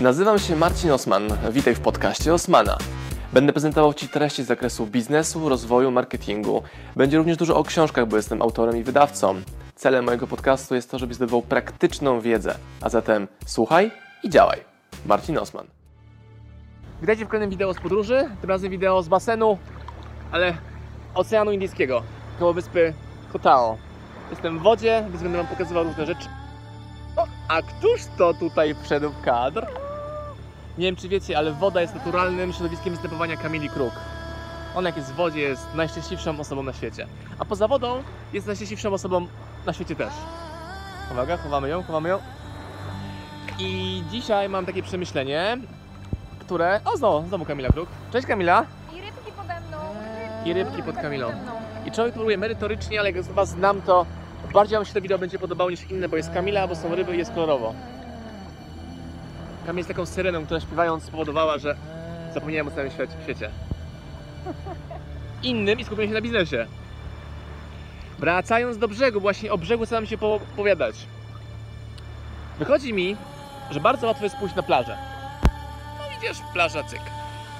Nazywam się Marcin Osman. Witaj w podcaście Osmana. Będę prezentował Ci treści z zakresu biznesu, rozwoju, marketingu. Będzie również dużo o książkach, bo jestem autorem i wydawcą. Celem mojego podcastu jest to, żebyś zdobywał praktyczną wiedzę. A zatem słuchaj i działaj. Marcin Osman. Witajcie w kolejnym wideo z podróży. Tym razem wideo z basenu, ale Oceanu Indyjskiego, koło wyspy Kotao. Jestem w wodzie, więc będę Wam pokazywał różne rzeczy. O, a któż to tutaj wszedł w kadr? Nie wiem czy wiecie, ale woda jest naturalnym środowiskiem występowania Kamili Kruk. Ona jak jest w wodzie jest najszczęśliwszą osobą na świecie. A poza wodą jest najszczęśliwszą osobą na świecie też. Uwaga, chowamy ją, chowamy ją. I dzisiaj mam takie przemyślenie, które... O, znowu, znowu Kamila Kruk. Cześć Kamila. I rybki pode mną. I rybki pod Kamilą. I człowiek próbuje merytorycznie, ale jak z Was znam, to bardziej Wam się to wideo będzie podobało niż inne, bo jest Kamila, bo są ryby i jest kolorowo. Kamila jest taką syreną, która śpiewając spowodowała, że zapomniałem o całym świecie. Innym i skupiłem się na biznesie. Wracając do brzegu, właśnie o brzegu chcę się opowiadać. Wychodzi mi, że bardzo łatwo jest pójść na plażę. No idziesz, plaża, cyk.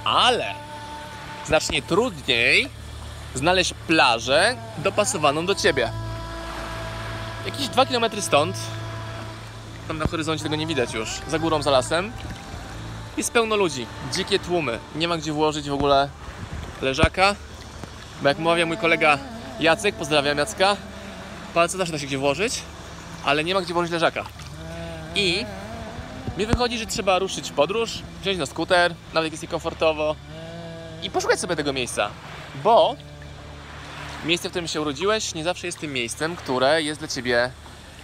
Ale znacznie trudniej znaleźć plażę dopasowaną do ciebie. Jakieś 2 km stąd, tam na horyzoncie tego nie widać już, za górą, za lasem, jest pełno ludzi, dzikie tłumy. Nie ma gdzie włożyć w ogóle leżaka, bo jak mawia mój kolega Jacek, pozdrawiam Jacka, palce też da się gdzie włożyć, ale nie ma gdzie włożyć leżaka. I mi wychodzi, że trzeba ruszyć w podróż, wziąć na skuter, nawet jak jest niekomfortowo i poszukać sobie tego miejsca, bo miejsce, w którym się urodziłeś, nie zawsze jest tym miejscem, które jest dla ciebie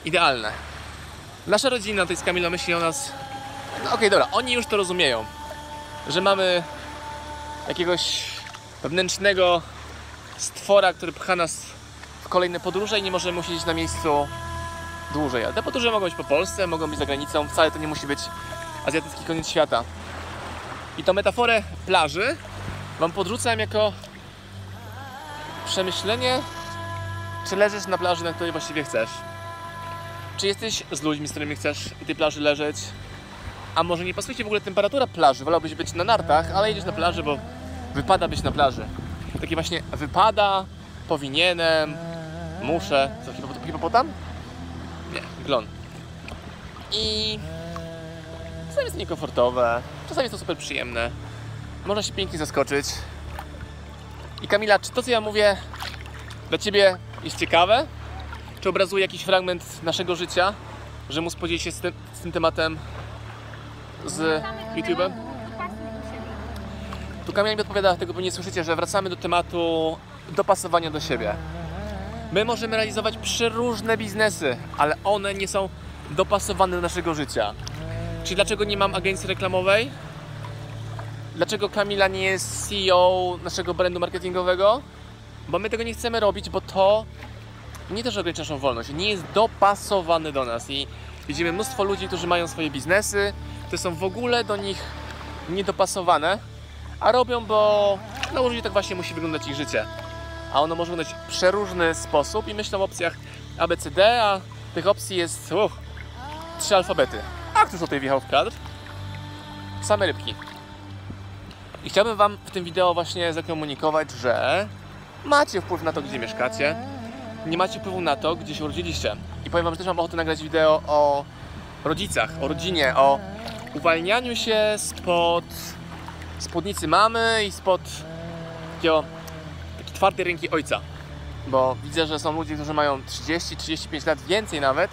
idealne. Nasza rodzina, to jest Kamila, myśli o nas. No okej, dobra, oni już to rozumieją, że mamy jakiegoś wewnętrznego stwora, który pcha nas w kolejne podróże i nie możemy usiedzieć na miejscu dłużej. A te podróże mogą być po Polsce, mogą być za granicą, wcale to nie musi być azjatycki koniec świata. I tą metaforę plaży Wam podrzucam jako przemyślenie, czy leżysz na plaży, na której właściwie chcesz. Czy jesteś z ludźmi, z którymi chcesz i tej plaży leżeć? A może nie pasuje Ci w ogóle temperatura plaży? Wolałbyś być na nartach, ale jedziesz na plaży, bo wypada być na plaży. Takie właśnie wypada, powinienem, muszę. Co, hipopot- hipopotam? Nie, glon. I czasami jest niekomfortowe, czasami jest to super przyjemne. Można się pięknie zaskoczyć. I Kamila, czy to co ja mówię dla Ciebie jest ciekawe? Czy obrazuje jakiś fragment naszego życia, że móc podzielić się z tym, z tym tematem z YouTube'em? Tu Kamila mi odpowiada, tego pewnie słyszycie, że wracamy do tematu dopasowania do siebie. My możemy realizować przeróżne biznesy, ale one nie są dopasowane do naszego życia. Czyli dlaczego nie mam agencji reklamowej? Dlaczego Kamila nie jest CEO naszego brandu marketingowego? Bo my tego nie chcemy robić, bo to nie też ogranicza naszą wolność, nie jest dopasowane do nas i widzimy mnóstwo ludzi, którzy mają swoje biznesy, które są w ogóle do nich niedopasowane, a robią, bo na użyciu tak właśnie musi wyglądać ich życie. A ono może wyglądać w przeróżny sposób i myślą o opcjach ABCD, a tych opcji jest uff, trzy alfabety. A któż tutaj wjechał w kadr? Same rybki. I chciałbym Wam w tym wideo właśnie zakomunikować, że macie wpływ na to, gdzie mieszkacie, nie macie wpływu na to, gdzie się urodziliście. I powiem Wam, że też mam ochotę nagrać wideo o rodzicach, o rodzinie, o uwalnianiu się spod spódnicy mamy i spod takiego, takiej twardej ręki ojca. Bo widzę, że są ludzie, którzy mają 30-35 lat, więcej nawet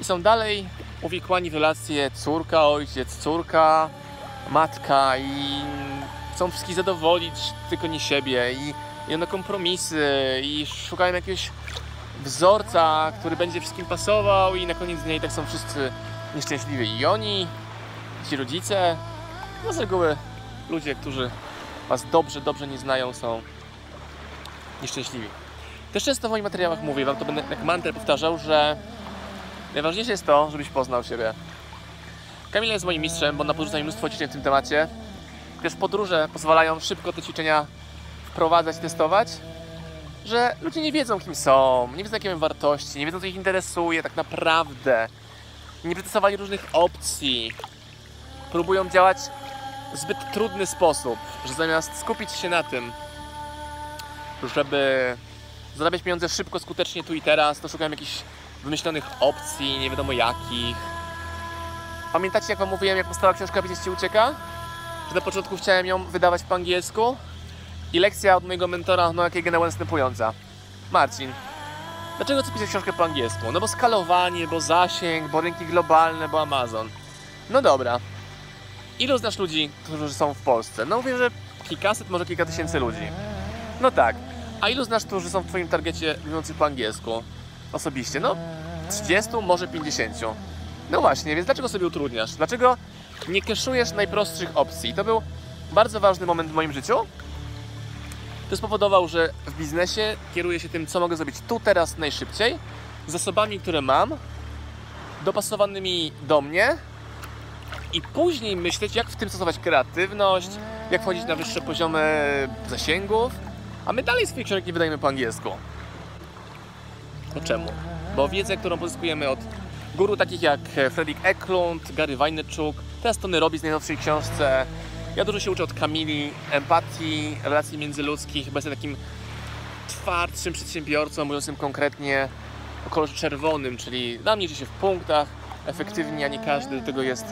i są dalej uwikłani w relacje córka, ojciec, córka, matka i chcą wszystkich zadowolić, tylko nie siebie i idą na kompromisy i szukają jakiegoś wzorca, który będzie wszystkim pasował i na koniec dnia i tak są wszyscy nieszczęśliwi. I oni, ci rodzice, no z reguły ludzie, którzy Was dobrze, dobrze nie znają, są nieszczęśliwi. Też często w moich materiałach mówię, Wam to będę jak mantrę powtarzał, że najważniejsze jest to, żebyś poznał siebie. Kamila jest moim mistrzem, bo napodrzuca mi mnóstwo ćwiczeń w tym temacie. Też podróże pozwalają szybko te ćwiczenia wprowadzać, testować, że ludzie nie wiedzą kim są, nie wiedzą jakie mają wartości, nie wiedzą co ich interesuje tak naprawdę. Nie przetestowali różnych opcji. próbują działać w zbyt trudny sposób, że zamiast skupić się na tym, żeby zarabiać pieniądze szybko, skutecznie tu i teraz, to szukają jakichś wymyślonych opcji, nie wiadomo jakich. Pamiętacie, jak wam mówiłem, jak powstała książka Widzieć Ci Ucieka? Że na początku chciałem ją wydawać po angielsku i lekcja od mojego mentora no jakiej była następująca. Marcin, dlaczego chcesz pisać książkę po angielsku? No bo skalowanie, bo zasięg, bo rynki globalne, bo Amazon. No dobra. Ilu znasz ludzi, którzy są w Polsce? No mówię, że kilkaset, może kilka tysięcy ludzi. No tak. A ilu znasz, którzy są w Twoim targecie mówiących po angielsku? Osobiście? No 30, może 50. No właśnie, więc dlaczego sobie utrudniasz? Dlaczego nie keszujesz najprostszych opcji? To był bardzo ważny moment w moim życiu. To spowodował, że w biznesie kieruję się tym, co mogę zrobić tu, teraz, najszybciej, z zasobami, które mam, dopasowanymi do mnie i później myśleć, jak w tym stosować kreatywność, jak wchodzić na wyższe poziomy zasięgów, a my dalej swoich książek nie wydajemy po angielsku. To czemu? Bo wiedzę, którą pozyskujemy od guru takich jak Fredrik Eklund, Gary Vaynerchuk, teraz Tony Robbins w najnowszej książce. Ja dużo się uczę od Kamili, empatii, relacji międzyludzkich, bo jestem takim twardszym przedsiębiorcą, mówiącym konkretnie o kolorze czerwonym, czyli dla mnie się w punktach, efektywnie, a nie każdy do tego jest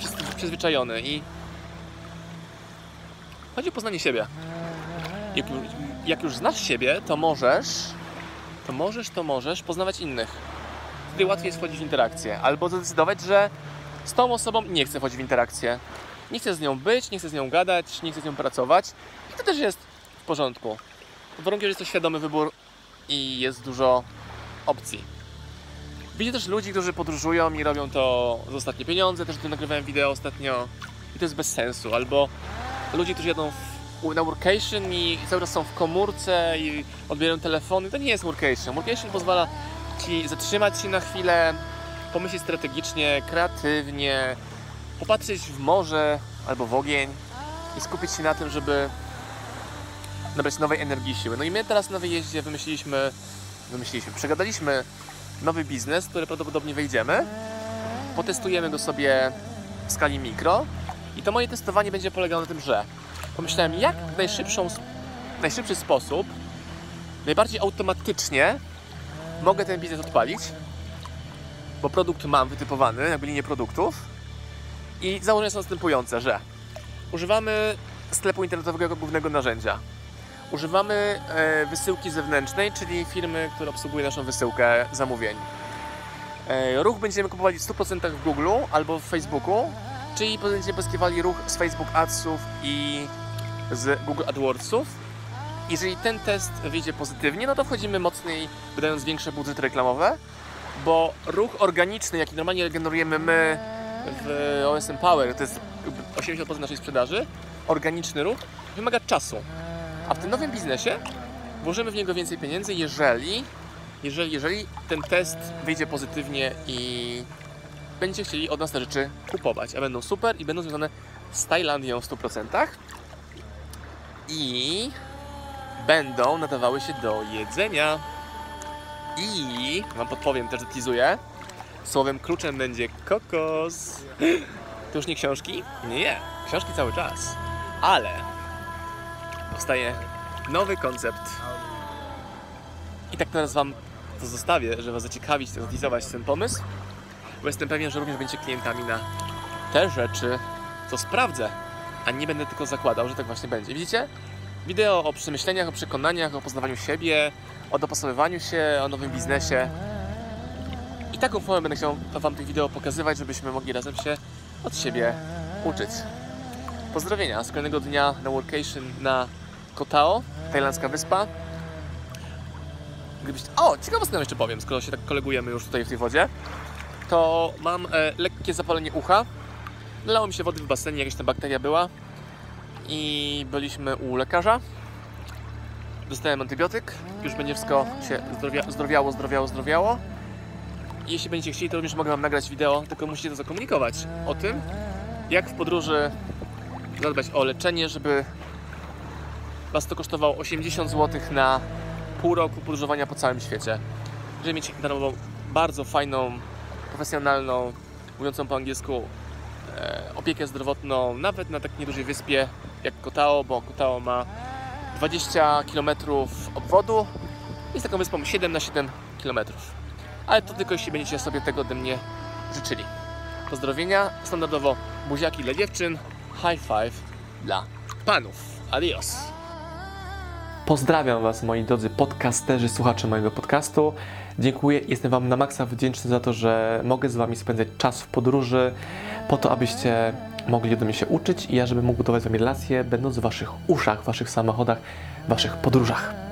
przyz- przyzwyczajony i chodzi o poznanie siebie. Jak, jak już znasz siebie, to możesz, to możesz, to możesz poznawać innych. Wtedy łatwiej jest wchodzić w interakcję. Albo zdecydować, że z tą osobą nie chcę wchodzić w interakcję. Nie chcę z nią być, nie chcę z nią gadać, nie chcę z nią pracować. I to też jest w porządku. Pod warunkiem, że jest to świadomy wybór i jest dużo opcji. Widzę też ludzi, którzy podróżują i robią to za ostatnie pieniądze, też tu nagrywałem wideo ostatnio i to jest bez sensu. Albo ludzie, którzy jadą w, na workation i cały czas są w komórce i odbierają telefony. To nie jest workation. Workation pozwala Ci zatrzymać się na chwilę, pomyśleć strategicznie, kreatywnie, popatrzeć w morze albo w ogień i skupić się na tym, żeby nabrać nowej energii siły. No i my teraz na wyjeździe wymyśliliśmy, wymyśliliśmy, przegadaliśmy nowy biznes, który prawdopodobnie wejdziemy. Potestujemy go sobie w skali mikro i to moje testowanie będzie polegało na tym, że pomyślałem, jak najszybszą, najszybszy sposób, najbardziej automatycznie mogę ten biznes odpalić, bo produkt mam wytypowany, jakby linię produktów i założenia są następujące, że używamy sklepu internetowego jako głównego narzędzia. Używamy e, wysyłki zewnętrznej, czyli firmy, która obsługuje naszą wysyłkę zamówień. E, ruch będziemy kupowali w 100% w Google albo w Facebooku, czyli będziemy pozyskiwali ruch z Facebook Adsów i z Google AdWordsów. Jeżeli ten test wyjdzie pozytywnie, no to wchodzimy mocniej, wydając większe budżety reklamowe, bo ruch organiczny, jaki normalnie generujemy my w OSM Power, to jest 80% naszej sprzedaży, organiczny ruch, wymaga czasu. A w tym nowym biznesie włożymy w niego więcej pieniędzy, jeżeli, jeżeli, jeżeli ten test wyjdzie pozytywnie i będziecie chcieli od nas te rzeczy kupować, a będą super i będą związane z Tajlandią w 100% i będą nadawały się do jedzenia. I wam podpowiem, też teasuję, słowem kluczem będzie kokos. To już nie książki? Nie, książki cały czas. Ale powstaje nowy koncept. I tak teraz wam to zostawię, żeby was zaciekawić, zateasować ten pomysł. Bo jestem pewien, że również będziecie klientami na te rzeczy, co sprawdzę, a nie będę tylko zakładał, że tak właśnie będzie. Widzicie? Wideo o przemyśleniach, o przekonaniach, o poznawaniu siebie, o dopasowywaniu się, o nowym biznesie. I taką formę będę chciał Wam tych wideo pokazywać, żebyśmy mogli razem się od siebie uczyć. Pozdrowienia z kolejnego dnia na workation na Kotao, tajlandzka wyspa. Gdybyś... O, ciekawostkę jeszcze powiem, skoro się tak kolegujemy już tutaj w tej wodzie. To mam e, lekkie zapalenie ucha. Nalało mi się wody w basenie, jakaś tam bakteria była i byliśmy u lekarza. Dostałem antybiotyk, już będzie wszystko się zdrowia, zdrowiało, zdrowiało, zdrowiało. I jeśli będziecie chcieli, to również mogę Wam nagrać wideo, tylko musicie to zakomunikować o tym, jak w podróży zadbać o leczenie, żeby Was to kosztowało 80 zł na pół roku podróżowania po całym świecie. Żeby mieć darmową, bardzo fajną, profesjonalną, mówiącą po angielsku e, opiekę zdrowotną nawet na tak niedużej wyspie jak Kotao, bo Kotao ma 20 km obwodu. Jest taką wyspą 7 na 7 km. Ale to tylko jeśli będziecie sobie tego ode mnie życzyli. Pozdrowienia, standardowo buziaki dla dziewczyn, high five dla panów. Adios. Pozdrawiam Was, moi drodzy podcasterzy, słuchacze mojego podcastu. Dziękuję, jestem Wam na maksa wdzięczny za to, że mogę z Wami spędzać czas w podróży, po to, abyście mogli ode mnie się uczyć i ja, żebym mógł budować z Wami relacje, będąc w Waszych uszach, Waszych samochodach, Waszych podróżach.